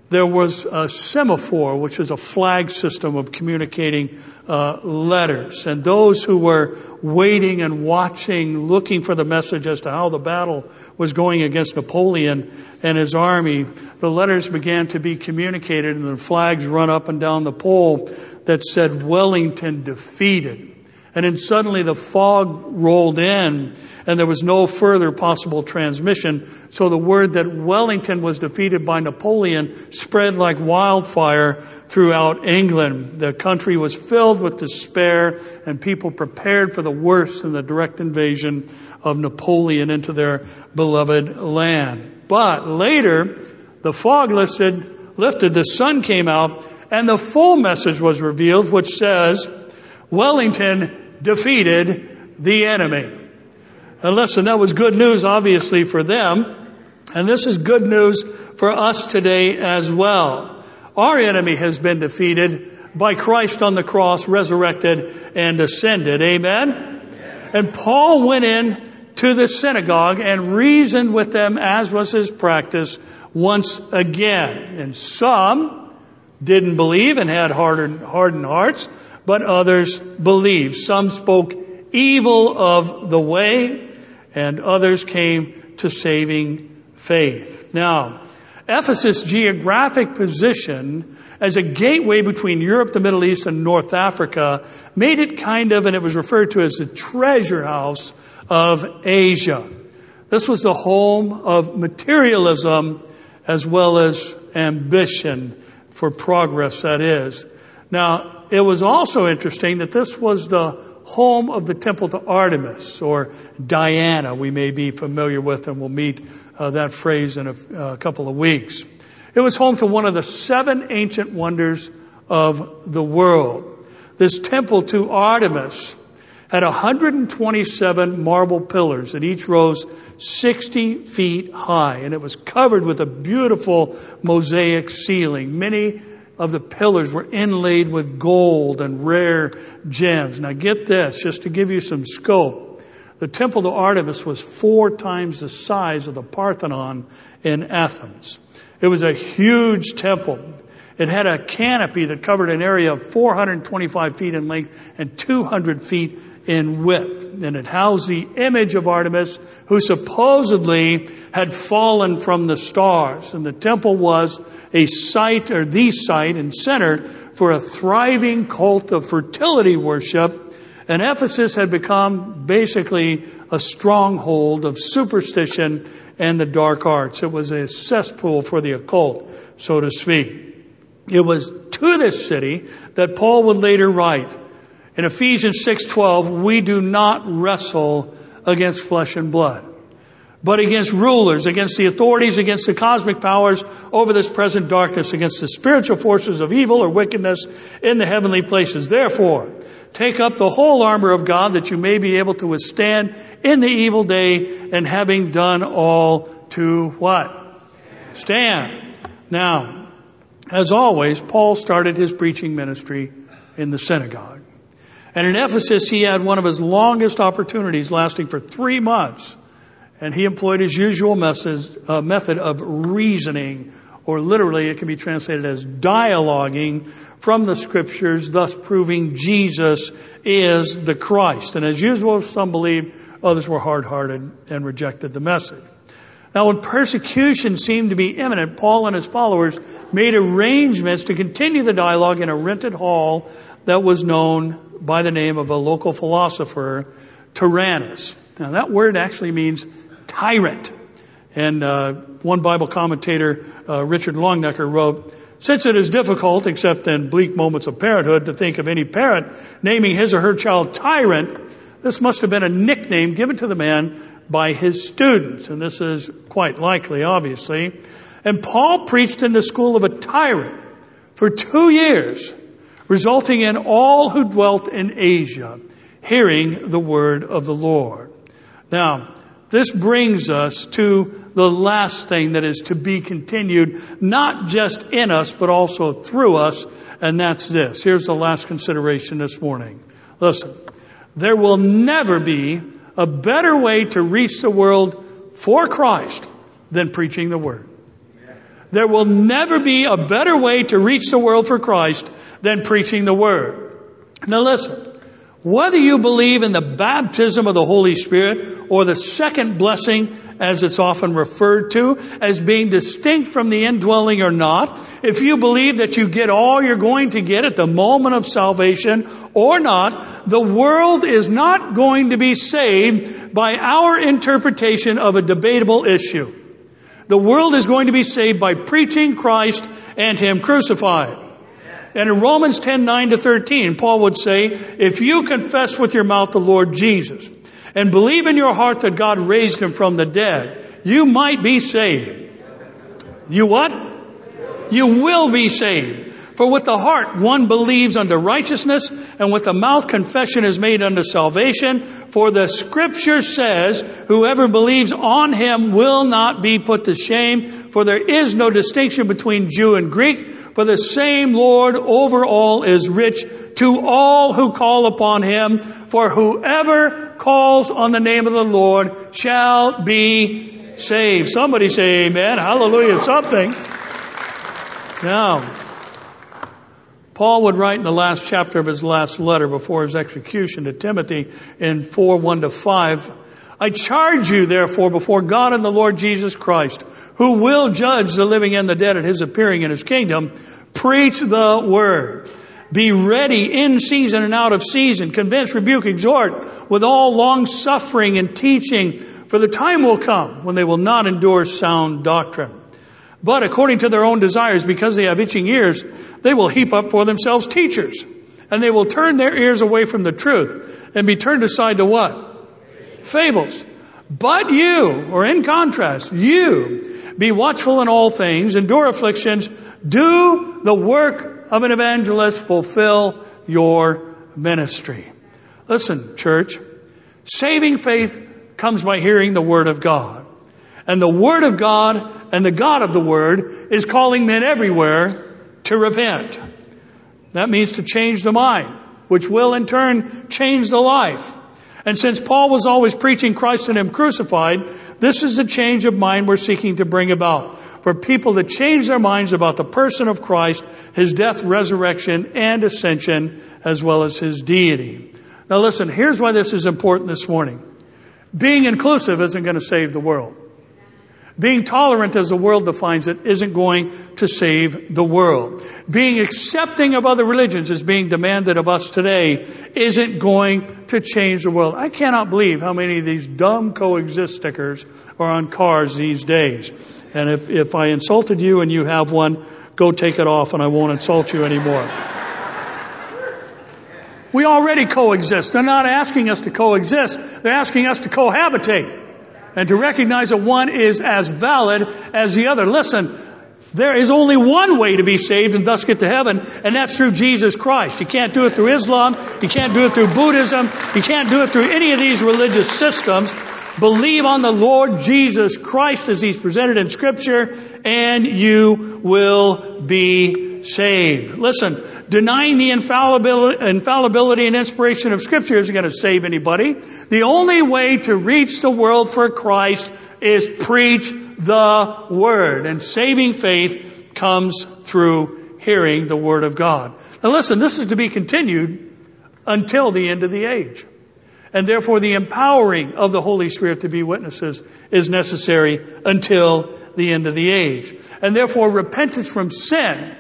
there was a semaphore, which is a flag system of communicating uh, letters. And those who were waiting and watching, looking for the message as to how the battle was going against Napoleon and his army, the letters began to be communicated and the flags run up and down the pole that said Wellington defeated. And then suddenly the fog rolled in and there was no further possible transmission. So the word that Wellington was defeated by Napoleon spread like wildfire throughout England. The country was filled with despair and people prepared for the worst in the direct invasion of Napoleon into their beloved land. But later, the fog lifted, lifted, the sun came out, and the full message was revealed, which says, Wellington defeated the enemy. And listen, that was good news obviously for them. And this is good news for us today as well. Our enemy has been defeated by Christ on the cross, resurrected and ascended. Amen? And Paul went in to the synagogue and reasoned with them as was his practice once again. And some didn't believe and had hardened, hardened hearts but others believed. Some spoke evil of the way, and others came to saving faith. Now, Ephesus' geographic position as a gateway between Europe, the Middle East, and North Africa made it kind of, and it was referred to as the treasure house of Asia. This was the home of materialism as well as ambition for progress, that is. Now, it was also interesting that this was the home of the temple to Artemis or Diana. We may be familiar with, and we'll meet uh, that phrase in a, a couple of weeks. It was home to one of the seven ancient wonders of the world. This temple to Artemis had 127 marble pillars and each rose 60 feet high and it was covered with a beautiful mosaic ceiling. Many of the pillars were inlaid with gold and rare gems. Now get this, just to give you some scope. The temple to Artemis was four times the size of the Parthenon in Athens. It was a huge temple. It had a canopy that covered an area of 425 feet in length and 200 feet in width. And it housed the image of Artemis, who supposedly had fallen from the stars. And the temple was a site, or the site and center for a thriving cult of fertility worship. And Ephesus had become basically a stronghold of superstition and the dark arts. It was a cesspool for the occult, so to speak. It was to this city that Paul would later write, in Ephesians 6:12, we do not wrestle against flesh and blood, but against rulers, against the authorities, against the cosmic powers over this present darkness, against the spiritual forces of evil or wickedness in the heavenly places. Therefore, take up the whole armor of God that you may be able to withstand in the evil day and having done all to what? Stand. Now, as always, Paul started his preaching ministry in the synagogue. And in Ephesus, he had one of his longest opportunities lasting for three months. And he employed his usual uh, method of reasoning, or literally it can be translated as dialoguing from the scriptures, thus proving Jesus is the Christ. And as usual, some believed, others were hard-hearted and rejected the message. Now, when persecution seemed to be imminent, Paul and his followers made arrangements to continue the dialogue in a rented hall that was known by the name of a local philosopher, Tyrannus. Now that word actually means tyrant. And uh, one Bible commentator, uh, Richard Longenecker, wrote, since it is difficult, except in bleak moments of parenthood, to think of any parent naming his or her child tyrant, this must have been a nickname given to the man by his students. And this is quite likely, obviously. And Paul preached in the school of a tyrant for two years resulting in all who dwelt in Asia hearing the word of the Lord. Now, this brings us to the last thing that is to be continued, not just in us, but also through us, and that's this. Here's the last consideration this morning. Listen, there will never be a better way to reach the world for Christ than preaching the Word. There will never be a better way to reach the world for Christ than preaching the Word. Now listen, whether you believe in the baptism of the Holy Spirit or the second blessing as it's often referred to as being distinct from the indwelling or not, if you believe that you get all you're going to get at the moment of salvation or not, the world is not going to be saved by our interpretation of a debatable issue. The world is going to be saved by preaching Christ and Him crucified. And in Romans 10, 9 to 13, Paul would say, if you confess with your mouth the Lord Jesus and believe in your heart that God raised him from the dead, you might be saved. You what? You will be saved. For with the heart one believes unto righteousness, and with the mouth confession is made unto salvation. For the scripture says, whoever believes on him will not be put to shame, for there is no distinction between Jew and Greek, for the same Lord over all is rich to all who call upon him, for whoever calls on the name of the Lord shall be saved. Somebody say amen. Hallelujah. Something. Now, Paul would write in the last chapter of his last letter before his execution to Timothy in 4 1 to 5. I charge you therefore before God and the Lord Jesus Christ, who will judge the living and the dead at his appearing in his kingdom, preach the word. Be ready in season and out of season. Convince, rebuke, exhort with all long suffering and teaching. For the time will come when they will not endure sound doctrine. But according to their own desires, because they have itching ears, they will heap up for themselves teachers. And they will turn their ears away from the truth and be turned aside to what? Fables. But you, or in contrast, you, be watchful in all things, endure afflictions, do the work of an evangelist, fulfill your ministry. Listen, church, saving faith comes by hearing the Word of God. And the Word of God and the God of the Word is calling men everywhere to repent. That means to change the mind, which will in turn change the life. And since Paul was always preaching Christ and Him crucified, this is the change of mind we're seeking to bring about. For people to change their minds about the person of Christ, His death, resurrection, and ascension, as well as His deity. Now listen, here's why this is important this morning. Being inclusive isn't going to save the world. Being tolerant as the world defines it isn't going to save the world. Being accepting of other religions as being demanded of us today isn't going to change the world. I cannot believe how many of these dumb coexist stickers are on cars these days. And if, if I insulted you and you have one, go take it off and I won't insult you anymore. We already coexist. They're not asking us to coexist. They're asking us to cohabitate and to recognize that one is as valid as the other. Listen, there is only one way to be saved and thus get to heaven, and that's through Jesus Christ. You can't do it through Islam. You can't do it through Buddhism. You can't do it through any of these religious systems. Believe on the Lord Jesus Christ as He's presented in Scripture, and you will be saved. Listen, denying the infallibility, infallibility and inspiration of Scripture isn't going to save anybody. The only way to reach the world for Christ is preach the Word. And saving faith comes through hearing the Word of God. Now listen, this is to be continued until the end of the age. And therefore the empowering of the Holy Spirit to be witnesses is necessary until the end of the age. And therefore repentance from sin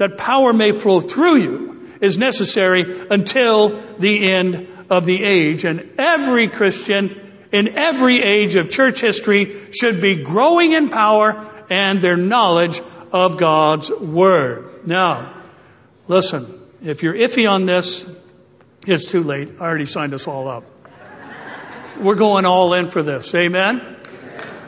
that power may flow through you is necessary until the end of the age. And every Christian in every age of church history should be growing in power and their knowledge of God's Word. Now, listen, if you're iffy on this, it's too late. I already signed us all up. We're going all in for this. Amen?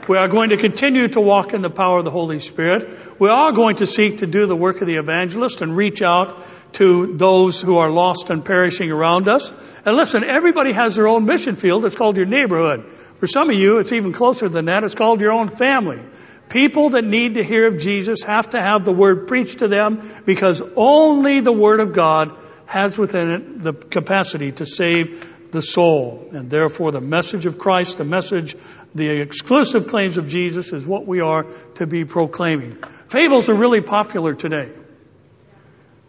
We are going to continue to walk in the power of the Holy Spirit. We are going to seek to do the work of the evangelist and reach out to those who are lost and perishing around us. And listen, everybody has their own mission field. It's called your neighborhood. For some of you, it's even closer than that. It's called your own family. People that need to hear of Jesus have to have the word preached to them because only the word of God has within it the capacity to save the soul. And therefore the message of Christ, the message, the exclusive claims of Jesus is what we are to be proclaiming. Fables are really popular today.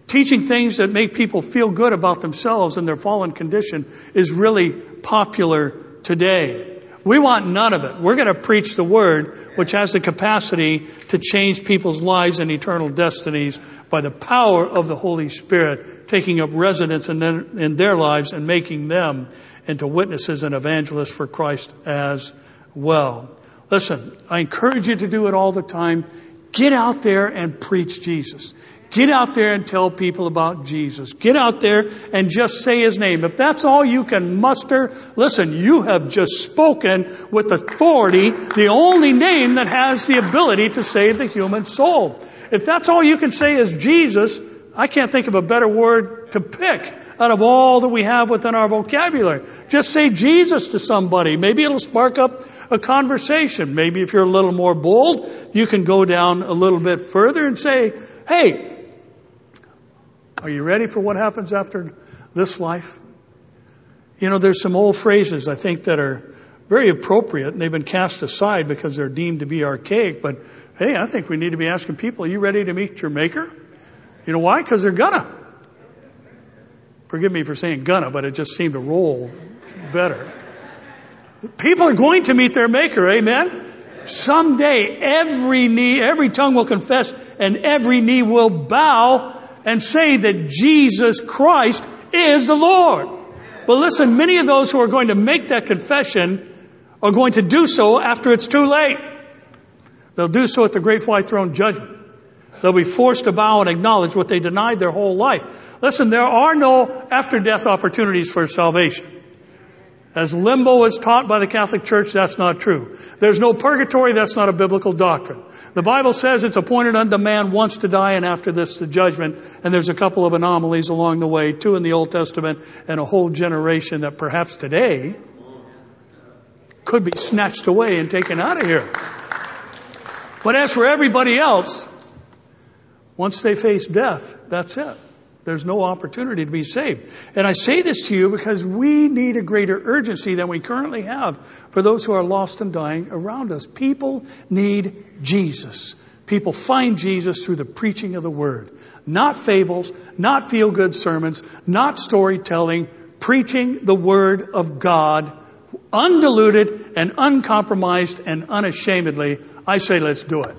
Teaching things that make people feel good about themselves and their fallen condition is really popular today. We want none of it. We're going to preach the word, which has the capacity to change people's lives and eternal destinies by the power of the Holy Spirit, taking up residence in their, in their lives and making them into witnesses and evangelists for Christ as well. Listen, I encourage you to do it all the time. Get out there and preach Jesus. Get out there and tell people about Jesus. Get out there and just say His name. If that's all you can muster, listen, you have just spoken with authority, the only name that has the ability to save the human soul. If that's all you can say is Jesus, I can't think of a better word to pick out of all that we have within our vocabulary. Just say Jesus to somebody. Maybe it'll spark up a conversation. Maybe if you're a little more bold, you can go down a little bit further and say, hey, are you ready for what happens after this life? You know, there's some old phrases I think that are very appropriate and they've been cast aside because they're deemed to be archaic. But hey, I think we need to be asking people, are you ready to meet your maker? You know why? Because they're gonna. Forgive me for saying gonna, but it just seemed to roll better. People are going to meet their maker, amen? Someday every knee, every tongue will confess and every knee will bow and say that Jesus Christ is the Lord. But listen, many of those who are going to make that confession are going to do so after it's too late. They'll do so at the great white throne judgment. They'll be forced to bow and acknowledge what they denied their whole life. Listen, there are no after death opportunities for salvation. As limbo is taught by the Catholic Church, that's not true. There's no purgatory, that's not a biblical doctrine. The Bible says it's appointed unto man once to die and after this the judgment, and there's a couple of anomalies along the way, two in the Old Testament and a whole generation that perhaps today could be snatched away and taken out of here. But as for everybody else, once they face death, that's it. There's no opportunity to be saved. And I say this to you because we need a greater urgency than we currently have for those who are lost and dying around us. People need Jesus. People find Jesus through the preaching of the Word. Not fables, not feel good sermons, not storytelling, preaching the Word of God, undiluted and uncompromised and unashamedly. I say let's do it.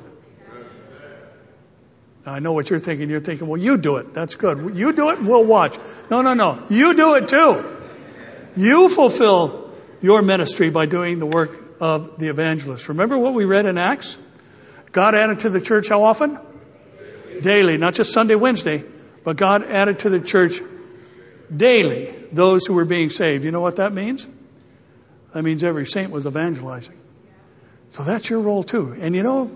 I know what you're thinking. You're thinking, well, you do it. That's good. You do it and we'll watch. No, no, no. You do it too. You fulfill your ministry by doing the work of the evangelist. Remember what we read in Acts? God added to the church how often? Daily. Not just Sunday, Wednesday, but God added to the church daily those who were being saved. You know what that means? That means every saint was evangelizing. So that's your role too. And you know,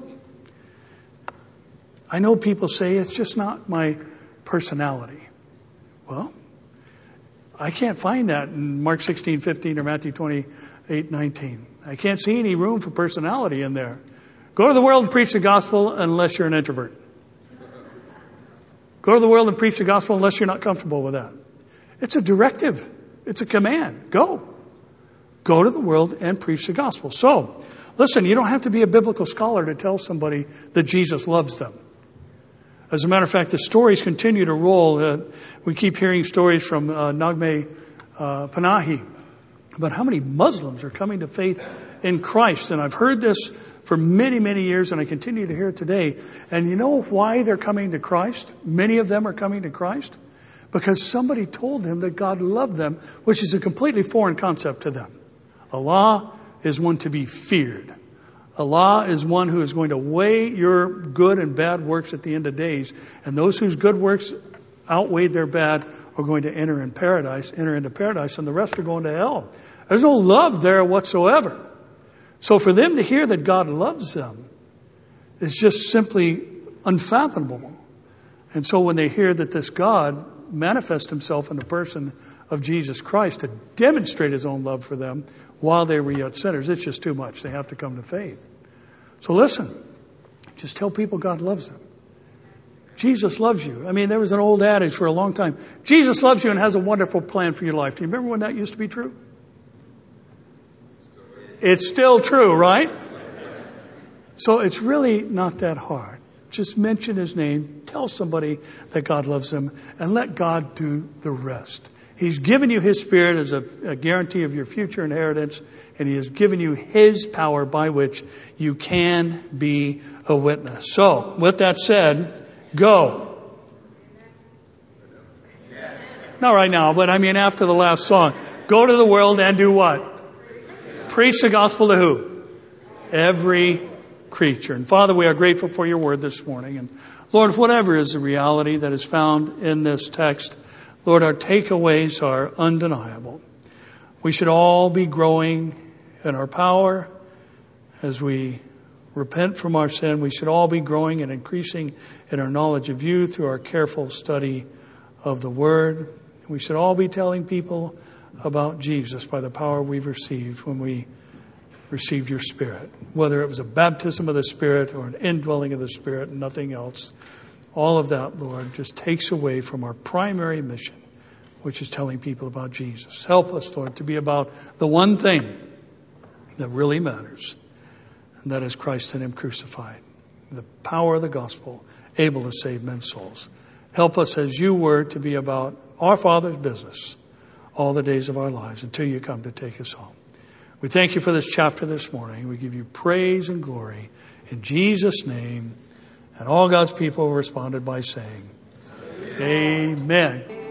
I know people say it's just not my personality. Well, I can't find that in Mark 16, 15 or Matthew 28, 19. I can't see any room for personality in there. Go to the world and preach the gospel unless you're an introvert. Go to the world and preach the gospel unless you're not comfortable with that. It's a directive. It's a command. Go. Go to the world and preach the gospel. So, listen, you don't have to be a biblical scholar to tell somebody that Jesus loves them. As a matter of fact, the stories continue to roll. Uh, we keep hearing stories from uh, Naghmeh uh, Panahi about how many Muslims are coming to faith in Christ. And I've heard this for many, many years, and I continue to hear it today. And you know why they're coming to Christ? Many of them are coming to Christ because somebody told them that God loved them, which is a completely foreign concept to them. Allah is one to be feared. Allah is one who is going to weigh your good and bad works at the end of days. And those whose good works outweigh their bad are going to enter in paradise, enter into paradise, and the rest are going to hell. There's no love there whatsoever. So for them to hear that God loves them is just simply unfathomable. And so when they hear that this God manifests himself in the person of Jesus Christ to demonstrate his own love for them while they were yet sinners, it's just too much. They have to come to faith. So listen, just tell people God loves them. Jesus loves you. I mean, there was an old adage for a long time. Jesus loves you and has a wonderful plan for your life. Do you remember when that used to be true? It's still true, right? So it's really not that hard. Just mention his name, tell somebody that God loves them, and let God do the rest. He's given you his spirit as a, a, guarantee of your future inheritance, and he has given you his power by which you can be a witness. So, with that said, Go. Not right now, but I mean after the last song. Go to the world and do what? Preach the gospel to who? Every creature. And Father, we are grateful for your word this morning. And Lord, whatever is the reality that is found in this text, Lord, our takeaways are undeniable. We should all be growing in our power as we repent from our sin. We should all be growing and increasing in our knowledge of you through our careful study of the Word. We should all be telling people about Jesus by the power we've received when we received your Spirit. Whether it was a baptism of the Spirit or an indwelling of the Spirit nothing else. All of that, Lord, just takes away from our primary mission, which is telling people about Jesus. Help us, Lord, to be about the one thing that really matters and that is Christ and Him crucified. The power of the gospel, able to save men's souls. Help us as you were to be about our Father's business all the days of our lives until you come to take us home. We thank you for this chapter this morning. We give you praise and glory in Jesus' name. And all God's people responded by saying, Amen. Amen.